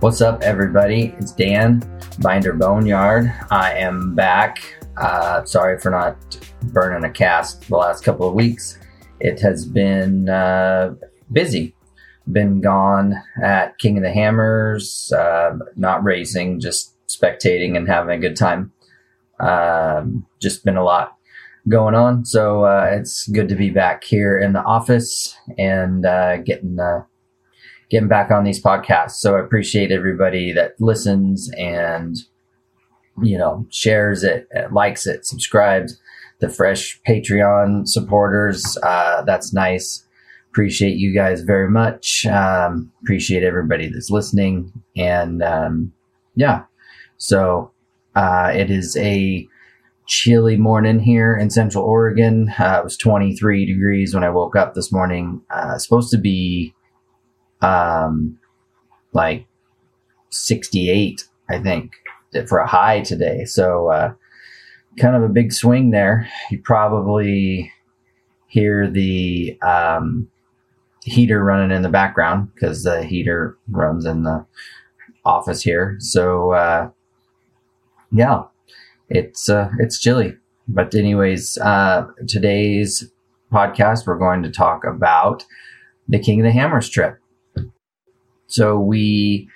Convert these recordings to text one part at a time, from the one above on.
What's up, everybody? It's Dan Binder Boneyard. I am back. Uh, sorry for not burning a cast the last couple of weeks. It has been uh, busy. Been gone at King of the Hammers, uh, not racing, just spectating and having a good time. Um, just been a lot going on, so uh, it's good to be back here in the office and uh, getting uh, getting back on these podcasts. So I appreciate everybody that listens and, you know, shares it, likes it, subscribes. The fresh Patreon supporters, uh, that's nice. Appreciate you guys very much. Um, appreciate everybody that's listening. And um, yeah, so uh, it is a chilly morning here in Central Oregon. Uh, it was 23 degrees when I woke up this morning. Uh, supposed to be um, like 68, I think, for a high today. So, uh, kind of a big swing there. You probably hear the um, heater running in the background because the heater runs in the office here. So, uh, yeah, it's uh, it's chilly. But anyways, uh, today's podcast we're going to talk about the King of the Hammers trip. So we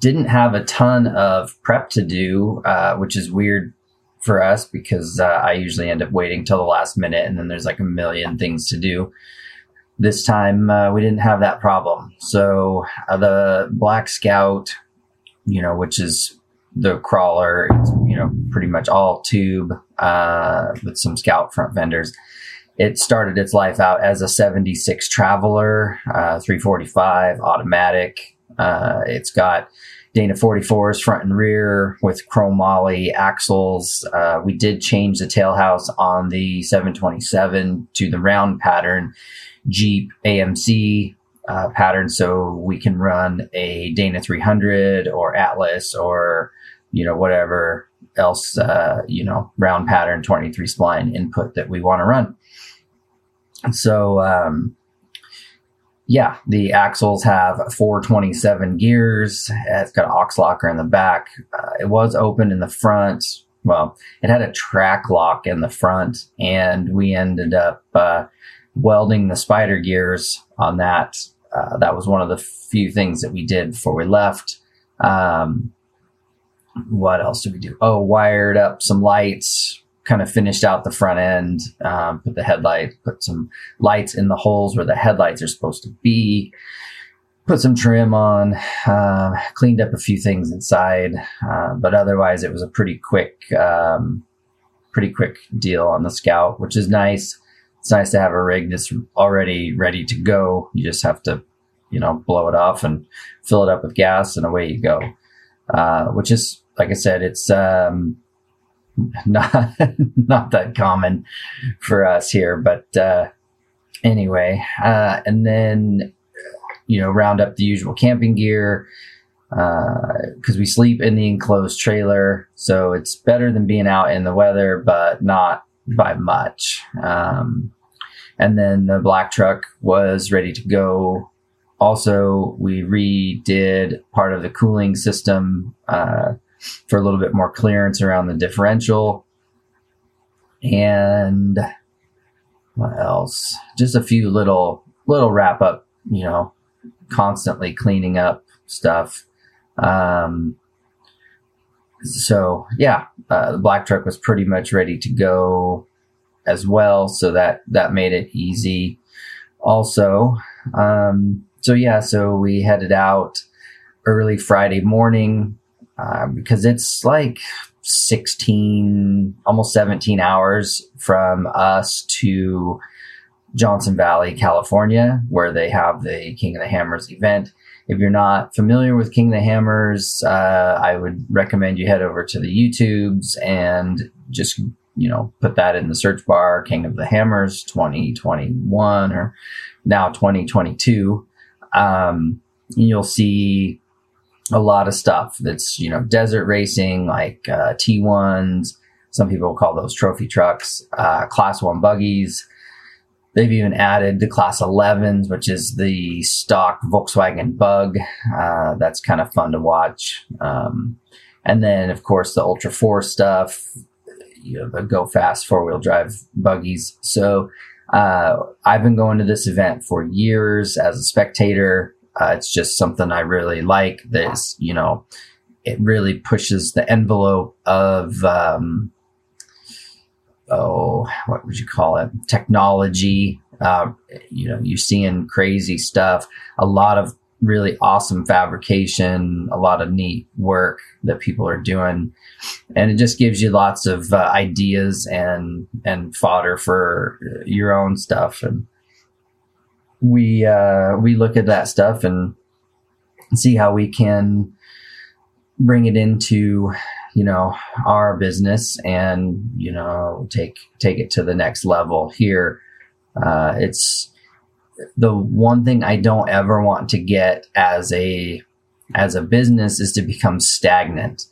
didn't have a ton of prep to do, uh, which is weird for us because uh, I usually end up waiting till the last minute and then there's like a million things to do. This time uh, we didn't have that problem. So uh, the Black Scout, you know, which is the crawler, it's, you know, pretty much all tube uh, with some Scout front fenders it started its life out as a 76 Traveler, uh, 345 automatic. Uh, it's got Dana 44s front and rear with chromoly axles. Uh, we did change the tailhouse on the 727 to the round pattern Jeep AMC uh, pattern so we can run a Dana 300 or Atlas or, you know, whatever else, uh, you know, round pattern 23 spline input that we want to run. So, um, yeah, the axles have 427 gears. It's got an ox locker in the back. Uh, it was open in the front. Well, it had a Trac-Lok in the front, and we ended up uh, welding the spider gears on that. Uh, that was one of the few things that we did before we left. Um, what else did we do? Oh, wired up some lights, kind of finished out the front end, um, put the headlight, put some lights in the holes where the headlights are supposed to be, put some trim on, uh, cleaned up a few things inside, uh, but otherwise it was a pretty quick, um, pretty quick deal on the Scout, which is nice. It's nice to have a rig that's already ready to go. You just have to, you know, blow it off and fill it up with gas, and away you go. Uh, which is, like I said, it's um, not not that common for us here. But uh, anyway, uh, and then you know round up the usual camping gear because uh, we sleep in the enclosed trailer, so it's better than being out in the weather, but not by much. Um, and then the black truck was ready to go. Also, we redid part of the cooling system uh, for a little bit more clearance around the differential. And what else? Just a few little little wrap up, you know, constantly cleaning up stuff. Um, so yeah, uh, the black truck was pretty much ready to go as well, so that that made it easy. Also, um, so yeah, so we headed out early Friday morning uh, because it's like 16, almost 17 hours from us to Johnson Valley, California, where they have the King of the Hammers event. If you're not familiar with King of the Hammers, uh, I would recommend you head over to the YouTubes and just, you know, put that in the search bar, King of the Hammers 2021 or now 2022. Um, you'll see a lot of stuff that's you know desert racing like uh, T1s, Some people call those trophy trucks, uh, class one buggies. They've even added the class 11s, which is the stock Volkswagen bug. Uh, that's kind of fun to watch. Um, and then, of course, the Ultra 4 stuff, you know, the go fast four wheel drive buggies. So, uh, I've been going to this event for years as a spectator. Uh, it's just something I really like. This, you know, it really pushes the envelope of, um, oh, what would you call it? Technology. Uh, you know, you're seeing crazy stuff. A lot of really awesome fabrication, a lot of neat work that people are doing, and it just gives you lots of uh, ideas and and fodder for your own stuff. And we uh, we look at that stuff and see how we can bring it into you know our business and you know take take it to the next level here. Uh, it's the one thing i don't ever want to get as a as a business is to become stagnant.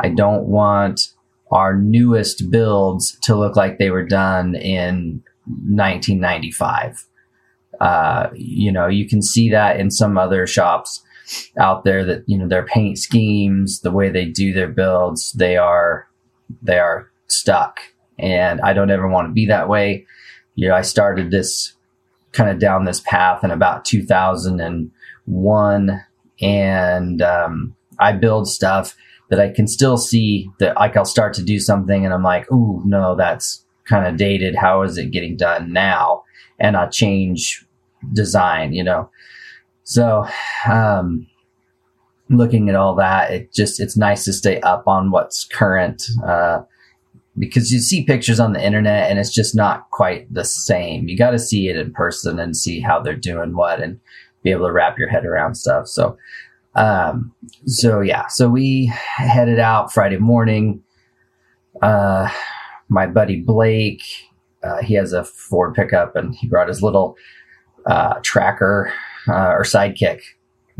I don't want our newest builds to look like they were done in 1995 uh, you know you can see that in some other shops out there that you know their paint schemes, the way they do their builds, they are they are stuck. And I don't ever want to be that way. You know, I started this kind of down this path in about 2001, and um, I build stuff that I can still see that like I'll start to do something and I'm like, ooh, no, that's kind of dated. How is it getting done now? And I change design, you know. So, um, looking at all that, it just, it's nice to stay up on what's current, uh, because you see pictures on the internet and it's just not quite the same. You got to see it in person and see how they're doing what and be able to wrap your head around stuff. So, um, so yeah, so we headed out Friday morning. Uh, my buddy Blake, uh, he has a Ford pickup and he brought his little, uh, tracker uh, or sidekick.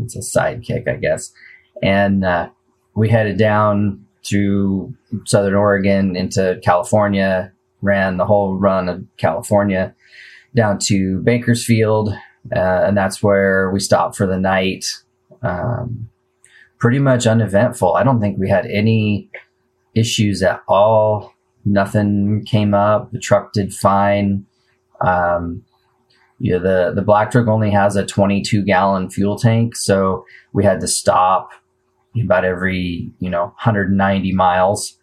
It's a sidekick, I guess. And uh, we headed down through Southern Oregon into California, ran the whole run of California down to Bakersfield, uh, and that's where we stopped for the night. Um, pretty much uneventful. I don't think we had any issues at all. Nothing came up. The truck did fine. Um, you know, the, the black truck only has a 22 gallon fuel tank. So we had to stop about every, you know, 190 miles.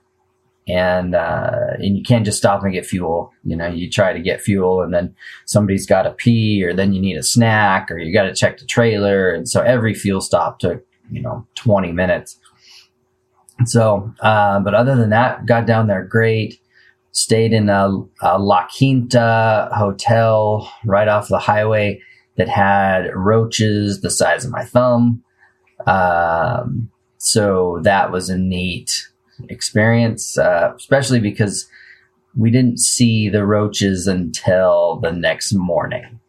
And, uh, and you can't just stop and get fuel. You know, you try to get fuel and then somebody's got to pee or then you need a snack or you got to check the trailer. And so every fuel stop took, you know, 20 minutes. So, uh, but other than that, got down there great stayed in a, a La Quinta hotel right off the highway that had roaches the size of my thumb. Um, so that was a neat experience, uh, especially because we didn't see the roaches until the next morning.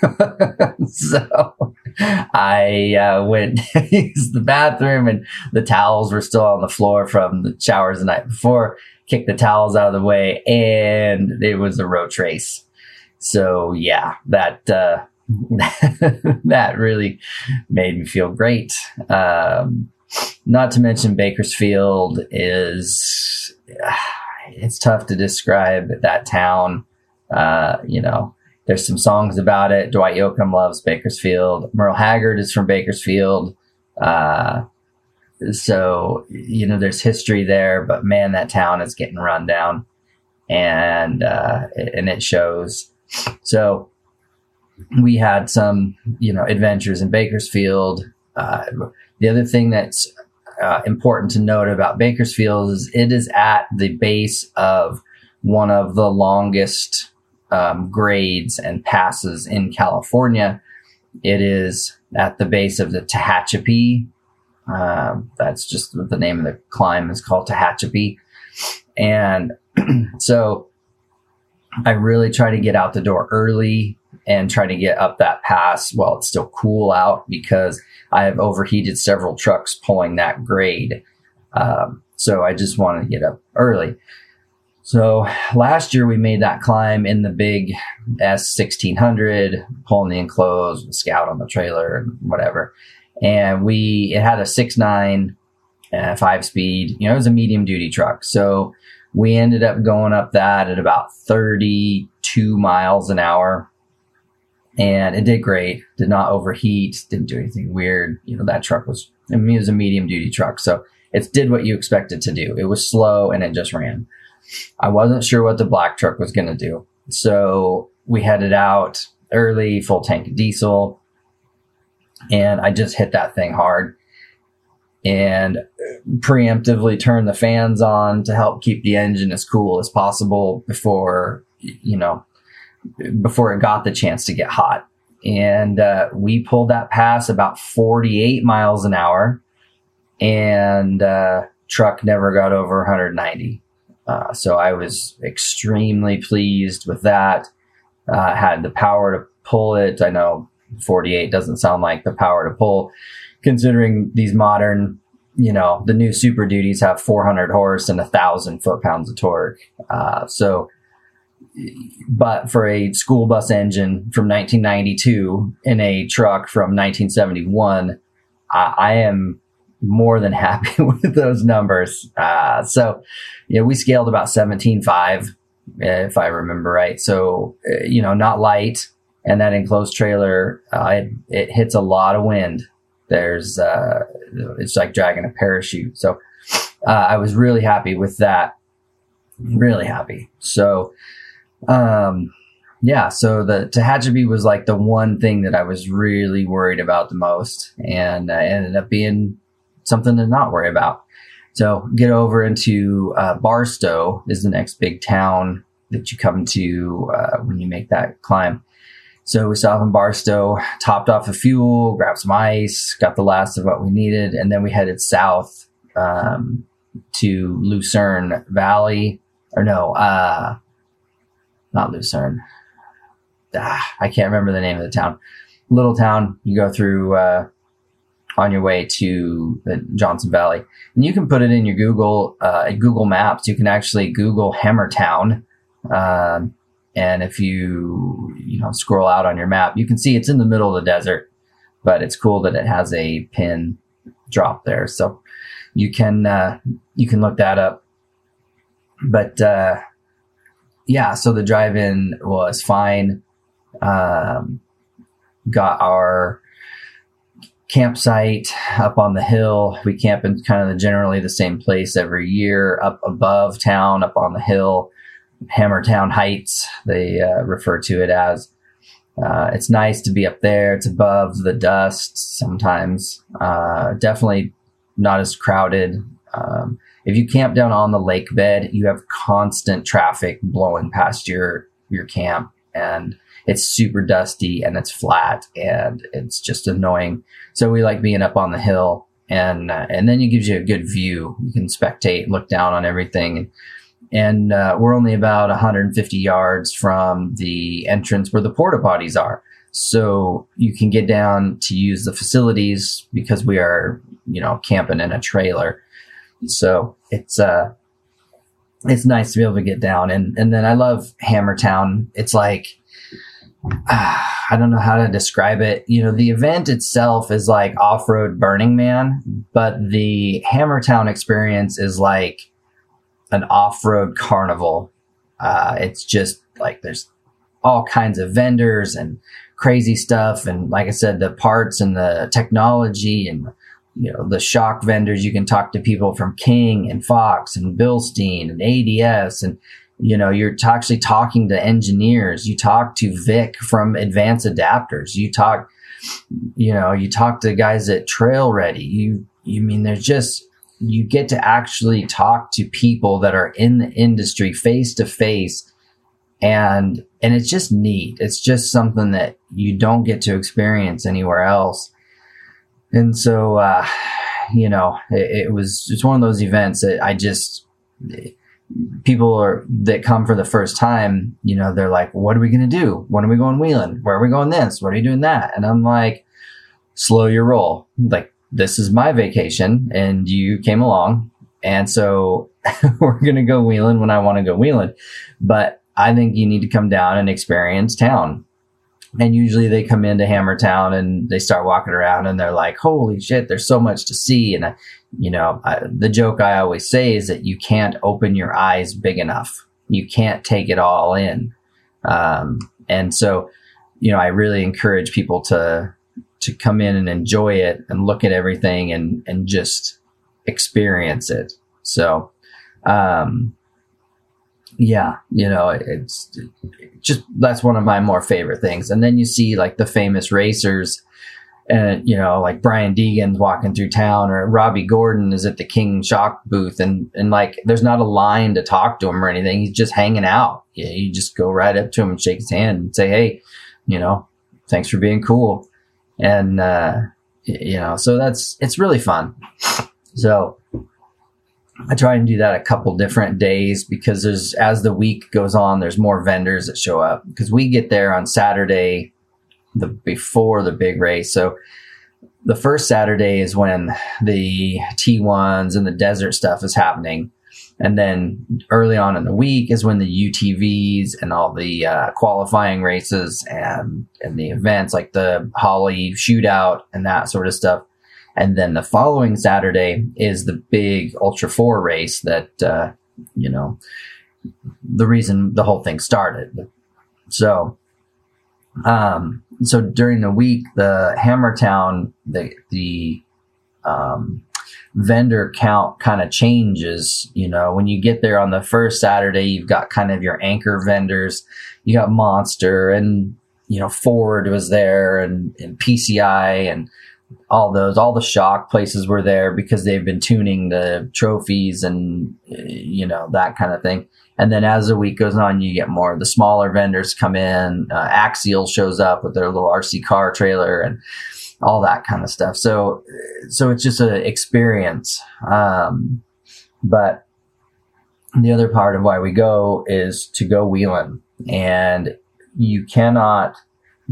so I uh, went use the bathroom, and the towels were still on the floor from the showers the night before kicked the towels out of the way, and it was a roach race. So yeah, that uh, that really made me feel great. Um, not to mention Bakersfield is it's tough to describe that town. Uh, you know, there's some songs about it. Dwight Yoakam loves Bakersfield. Merle Haggard is from Bakersfield. Uh, so you know there's history there but man that town is getting run down. And uh, and it shows. So we had some you know adventures in bakersfield. Uh, the other thing that's uh, important to note about bakersfield is it is at the base of one of the longest um, grades and passes in california. It is at the base of the tehachapi um, that's just the name of the climb is called Tehachapi. And so I really try to get out the door early and try to get up that pass while it's still cool out because I have overheated several trucks pulling that grade. Um, so I just want to get up early. So last year we made that climb in the big S1600, pulling the enclosed, scout on the trailer, and whatever. And we it had a six nine, uh, five speed. You know, it was a medium duty truck. So we ended up going up that at about 32 miles an hour. And it did great. Did not overheat. Didn't do anything weird. You know, that truck was, I mean, it was a medium duty truck. So it did what you expected to do. It was slow and it just ran. I wasn't sure what the black truck was going to do. So we headed out early, full tank of diesel, and I just hit that thing hard and preemptively turned the fans on to help keep the engine as cool as possible before, you know, before it got the chance to get hot. And uh, we pulled that pass about 48 miles an hour, and uh, truck never got over 190. Uh, so I was extremely pleased with that. Uh, had the power to pull it. I know 48 doesn't sound like the power to pull, considering these modern, you know, the new Super Duties have 400 horse and a thousand foot pounds of torque. Uh, so, but for a school bus engine from 1992 in a truck from 1971, I, I am more than happy with those numbers. Uh, so, you know, we scaled about 17.5, if I remember right. So, uh, you know, not light. And that enclosed trailer, uh, it, it, hits a lot of wind. There's, uh, it's like dragging a parachute. So, uh, I was really happy with that. Really happy. So, um, yeah, so the Tehachapi was like the one thing that I was really worried about the most, and uh, ended up being something to not worry about. So get over into uh, Barstow is the next big town that you come to uh, when you make that climb. So we stopped in Barstow, topped off the fuel, grabbed some ice, got the last of what we needed, and then we headed south um, to Lucerne Valley, or no, uh, not Lucerne. Ah, I can't remember the name of the town. Little town. You go through uh, on your way to the Johnson Valley. And you can put it in your Google, uh, Google Maps. You can actually Google Hammertown. Um, and if you, you know, scroll out on your map, you can see it's in the middle of the desert, but it's cool that it has a pin drop there. So you can, uh, you can look that up. But, uh, yeah, so the drive in was fine. Um, got our, campsite up on the hill. We camp in kind of the, generally the same place every year, up above town, up on the hill, Hammertown Heights, they uh, refer to it as. Uh, it's nice to be up there. It's above the dust sometimes. Uh, definitely not as crowded. Um, if you camp down on the lake bed, you have constant traffic blowing past your your camp, and it's super dusty and it's flat and it's just annoying. So we like being up on the hill and uh, and then it gives you a good view. You can spectate, look down on everything. And uh, we're only about 150 yards from the entrance where the porta potties are. So you can get down to use the facilities because we are, you know, camping in a trailer. So it's uh it's nice to be able to get down and and then I love Hammertown. It's like I don't know how to describe it. You know, the event itself is like off road Burning Man, but the Hammertown experience is like an off road carnival. Uh, it's just like there's all kinds of vendors and crazy stuff. And like I said, the parts and the technology and, you know, the shock vendors, you can talk to people from King and Fox and Bilstein and ADS and you know you're t- actually talking to engineers you talk to vic from Advance Adapters you talk you know you talk to guys at trail ready you you mean there's just you get to actually talk to people that are in the industry face to face and and it's just neat it's just something that you don't get to experience anywhere else and so uh you know it, it was it's one of those events that i just people are that come for the first time, you know, they're like, what are we going to do? When are we going wheeling? Where are we going this? What are you doing that? And I'm like, slow your roll. Like, this is my vacation and you came along. And so we're going to go wheeling when I want to go wheeling. But I think you need to come down and experience town. And usually they come into Hammertown and they start walking around and they're like, holy shit, there's so much to see. And, you know, I, the joke I always say is that you can't open your eyes big enough. You can't take it all in. Um, and so, you know, I really encourage people to, to come in and enjoy it and look at everything and, and just experience it. So, um, yeah, you know, it's just that's one of my more favorite things. And then you see like the famous racers, and you know, like Brian Deegan's walking through town, or Robby Gordon is at the King Shock booth, and and like there's not a line to talk to him or anything. He's just hanging out. Yeah, you just go right up to him and shake his hand and say, "Hey, you know, thanks for being cool," and uh, you know, so that's it's really fun. So I try and do that a couple different days because there's as the week goes on, there's more vendors that show up because we get there on Saturday, the before the big race. So the first Saturday is when the T1s and the desert stuff is happening. And then early on in the week is when the UTVs and all the uh, qualifying races and, and the events like the Holley shootout and that sort of stuff and then the following Saturday is the big Ultra 4 race that, uh, you know, the reason the whole thing started. So, um, so during the week, the Hammertown, the, the, um, vendor count kind of changes. You know, when you get there on the first Saturday, you've got kind of your anchor vendors. You got Monster and, you know, Ford was there and, and PCI and, all those, all the shock places were there because they've been tuning the trophies and, you know, that kind of thing. And then as the week goes on, you get more. The smaller vendors come in. Uh, Axial shows up with their little RC car trailer and all that kind of stuff. So, so it's just an experience. Um, but the other part of why we go is to go wheeling, and you cannot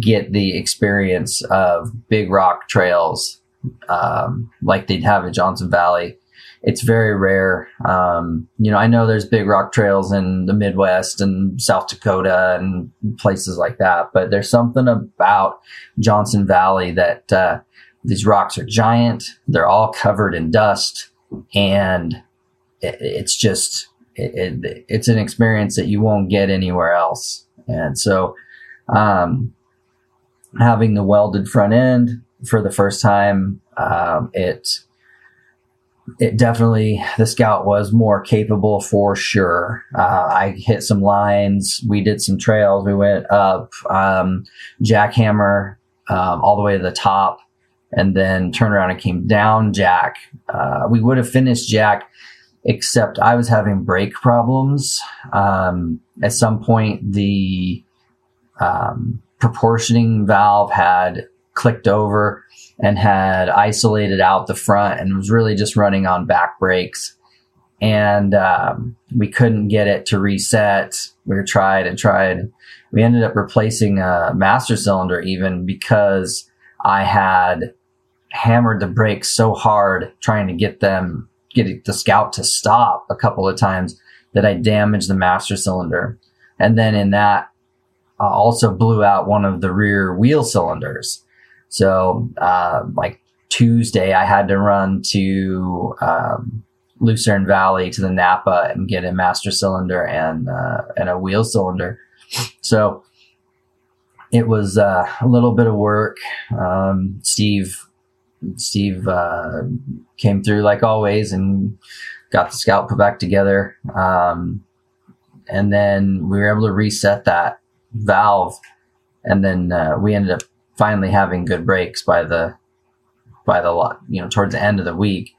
get the experience of big rock trails um, like they'd have in Johnson Valley. It's very rare. Um, you know, I know there's big rock trails in the Midwest and South Dakota and places like that, but there's something about Johnson Valley that uh, these rocks are giant. They're all covered in dust, and it, it's just it, it, it's an experience that you won't get anywhere else. And so, um, having the welded front end for the first time, um, it it definitely the scout was more capable for sure. Uh, I hit some lines. We did some trails. We went up um, jackhammer um, all the way to the top, and then turned around and came down jack. Uh, we would have finished jack, except I was having brake problems. Um, at some point, the um, proportioning valve had clicked over and had isolated out the front and was really just running on back brakes. And um, we couldn't get it to reset. We tried and tried. We ended up replacing a master cylinder even because I had hammered the brakes so hard trying to get them, get the scout to stop a couple of times that I damaged the master cylinder. And then in that uh, also blew out one of the rear wheel cylinders. So, uh, like Tuesday, I had to run to um, Lucerne Valley to the Napa and get a master cylinder and uh, and a wheel cylinder. So it was uh, a little bit of work. Um, Steve Steve uh, came through like always and got the scout put back together. Um, and then we were able to reset that valve, and then uh, we ended up finally having good brakes by the by the lot, you know, towards the end of the week.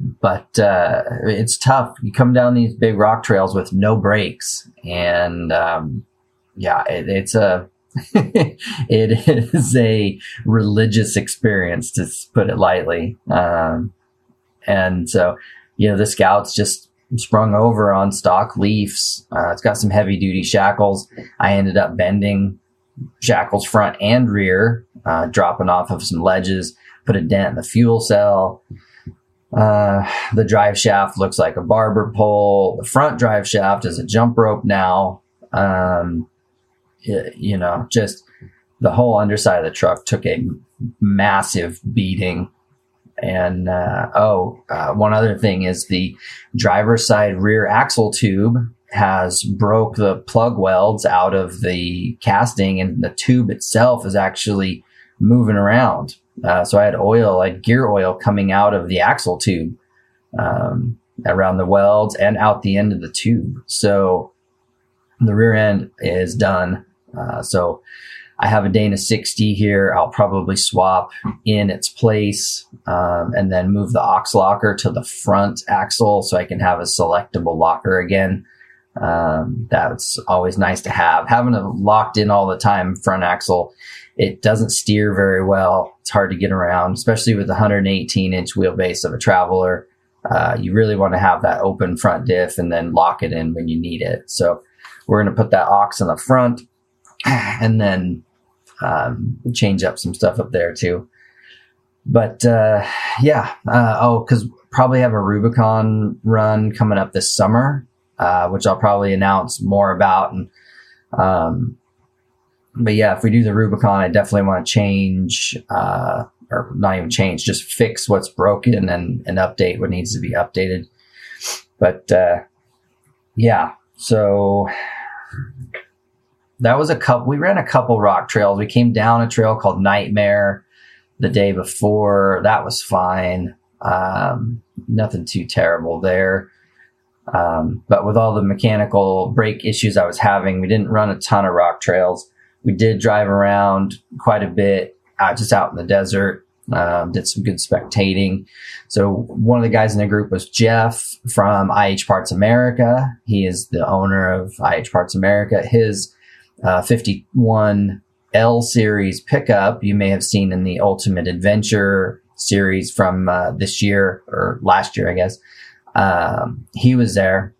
But uh, it's tough. You come down these big rock trails with no brakes, and um, yeah, it, it's a it is a religious experience to put it lightly. Um, and so, you know, the scouts just sprung over on stock leafs. Uh, it's got some heavy duty shackles. I ended up bending shackles front and rear, uh, dropping off of some ledges, put a dent in the fuel cell. Uh, the drive shaft looks like a barber pole. The front drive shaft is a jump rope now. Um, it, you know, just the whole underside of the truck took a massive beating. And uh, oh, uh, one other thing is the driver's side rear axle tube has broke the plug welds out of the casting, and the tube itself is actually moving around. Uh, so I had oil, like gear oil, coming out of the axle tube um, around the welds and out the end of the tube. So the rear end is done. Uh, so I have a Dana 60 here. I'll probably swap in its place um, and then move the ox locker to the front axle so I can have a selectable locker again. Um, that's always nice to have. Having a locked in all the time front axle, it doesn't steer very well. It's hard to get around, especially with the 118 inch wheelbase of a traveler. Uh, you really want to have that open front diff and then lock it in when you need it. So we're going to put that ox in the front and then um, change up some stuff up there too. But uh, yeah, uh, oh, because probably have a Rubicon run coming up this summer, uh, which I'll probably announce more about. And um, but yeah, if we do the Rubicon, I definitely want to change, uh, or not even change, just fix what's broken and and update what needs to be updated. But uh, yeah, so that was a couple. We ran a couple rock trails. We came down a trail called Nightmare the day before. That was fine. Um, nothing too terrible there. Um, but with all the mechanical brake issues I was having, we didn't run a ton of rock trails. We did drive around quite a bit, uh, just out in the desert. Um, did some good spectating. So one of the guys in the group was Jeff from IH Parts America. He is the owner of IH Parts America. His uh, 51 L series pickup you may have seen in the Ultimate Adventure series from uh, this year or last year, I guess. Um, he was there,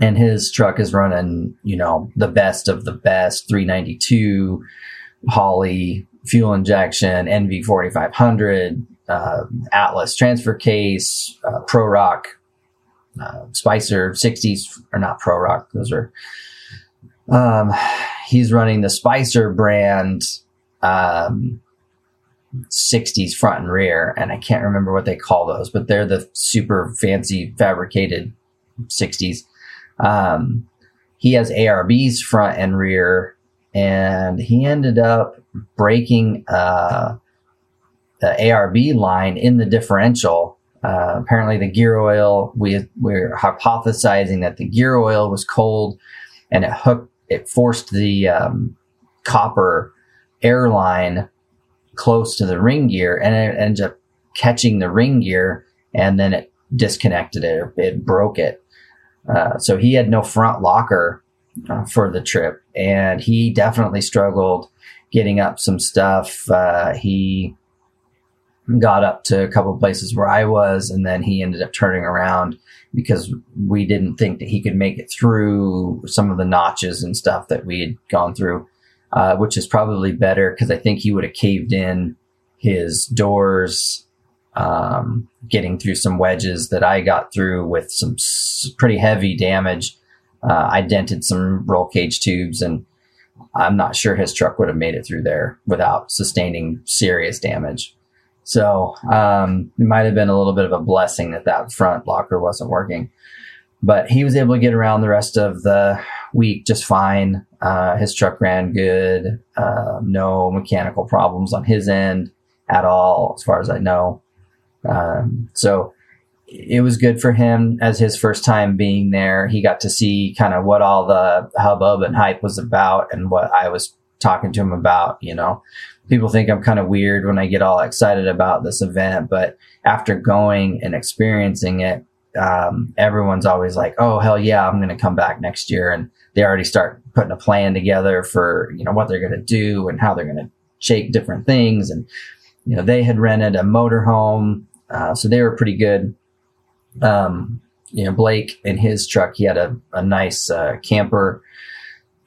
and his truck is running, you know, the best of the best. 392 Holley fuel injection, NV 4500, uh, Atlas transfer case, uh, Pro Rock, uh, Spicer 60s, or not Pro Rock, those are um, he's running the Spicer brand um, 60s front and rear, and I can't remember what they call those, but they're the super fancy fabricated 60s. Um, he has ARBs front and rear, and he ended up breaking uh, the ARB line in the differential. Uh, apparently, the gear oil, we, we're hypothesizing that the gear oil was cold and it hooked it forced the um, copper airline close to the ring gear and it ended up catching the ring gear and then it disconnected it or it broke it. Uh, so he had no front locker uh, for the trip and he definitely struggled getting up some stuff. Uh, he got up to a couple places where i was and then he ended up turning around because we didn't think that he could make it through some of the notches and stuff that we had gone through, uh, which is probably better because I think he would have caved in his doors, um, getting through some wedges that I got through with some pretty heavy damage. Uh, I dented some roll cage tubes and I'm not sure his truck would have made it through there without sustaining serious damage. So um, it might have been a little bit of a blessing that that front locker wasn't working. But he was able to get around the rest of the week just fine. Uh, his truck ran good. Uh, no mechanical problems on his end at all, as far as I know. Um, so it was good for him as his first time being there. He got to see kind of what all the hubbub and hype was about and what I was talking to him about, you know people think I'm kind of weird when I get all excited about this event, but after going and experiencing it, um, everyone's always like, "Oh hell yeah, I'm going to come back next year," and they already start putting a plan together for you know what they're going to do and how they're going to shape different things. And you know they had rented a motorhome, uh, so they were pretty good. Um, you know Blake in his truck, he had a, a nice uh, camper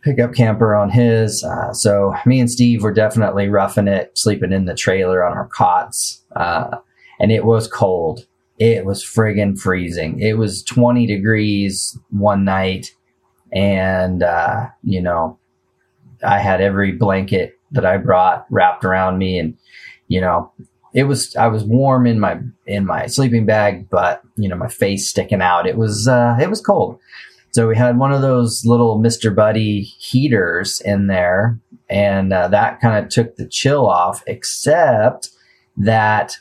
pickup camper on his. Uh, so me and Steve were definitely roughing it, sleeping in the trailer on our cots. Uh, and it was cold. It was friggin' freezing. It was 20 degrees one night, and uh, you know, I had every blanket that I brought wrapped around me, and you know, it was I was warm in my in my sleeping bag, but you know, my face sticking out. It was uh, it was cold. So we had one of those little Mr. Buddy heaters in there, and uh, that kind of took the chill off. Except that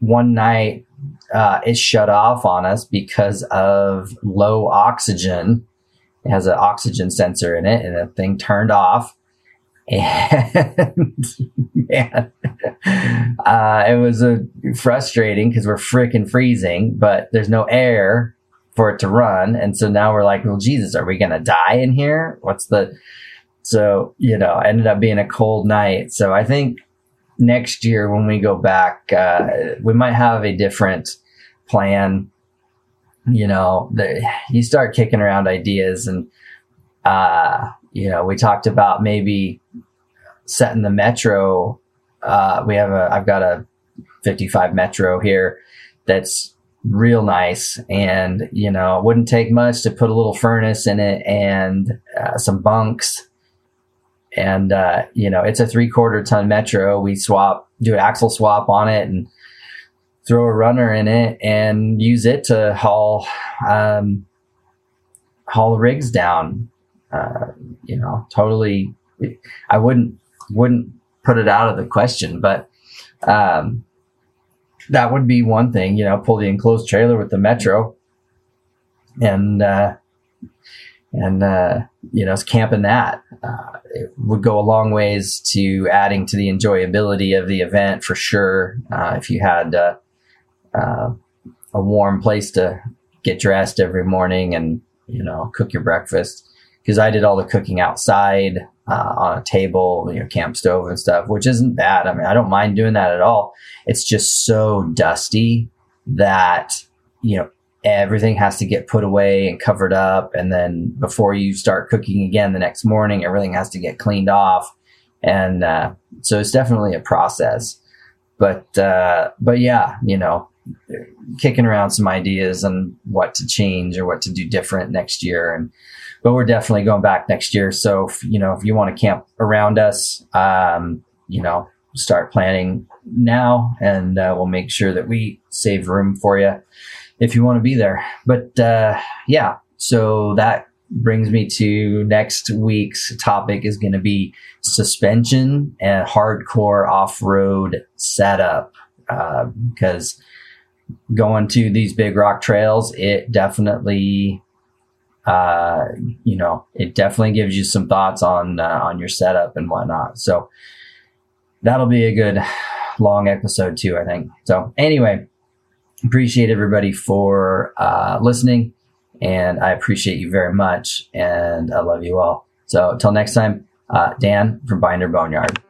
one night uh, it shut off on us because of low oxygen. It has an oxygen sensor in it, and the thing turned off. And man, uh, it was a frustrating because we're freaking freezing, but there's no air for it to run, and so now we're like, well, Jesus, are we gonna die in here? What's the so you know, ended up being a cold night. So I think next year when we go back, uh, we might have a different plan. You know, the, you start kicking around ideas, and uh, you know, we talked about maybe setting the metro. Uh, we have a, I've got a 55 metro here that's real nice and you know it wouldn't take much to put a little furnace in it and uh, some bunks and uh, you know it's a three quarter ton metro. We swap, do an axle swap on it, and throw a runner in it, and use it to haul um, haul rigs down. Uh, you know, totally. I wouldn't wouldn't put it out of the question, but um, that would be one thing. You know, pull the enclosed trailer with the metro, and uh, and uh, you know, camping that. Uh, it would go a long ways to adding to the enjoyability of the event for sure. Uh, if you had uh, uh, a warm place to get dressed every morning and you know cook your breakfast, because I did all the cooking outside uh, on a table, you know, camp stove and stuff, which isn't bad. I mean, I don't mind doing that at all. It's just so dusty that you know everything has to get put away and covered up. And then before you start cooking again the next morning, everything has to get cleaned off. And uh, so it's definitely a process. But uh, but yeah, you know, kicking around some ideas on what to change or what to do different next year. And but we're definitely going back next year. So if, you know, if you want to camp around us, um, you know, start planning now, and uh, we'll make sure that we save room for you if you want to be there. But uh, yeah, so that brings me to next week's topic is going to be suspension and hardcore off-road setup. Uh, because going to these big rock trails it definitely uh, you know it definitely gives you some thoughts on uh, on your setup and whatnot. So that'll be a good long episode too i think. So anyway appreciate everybody for uh, listening, and I appreciate you very much, and I love you all. So until next time, uh, Dan from Binder Boneyard.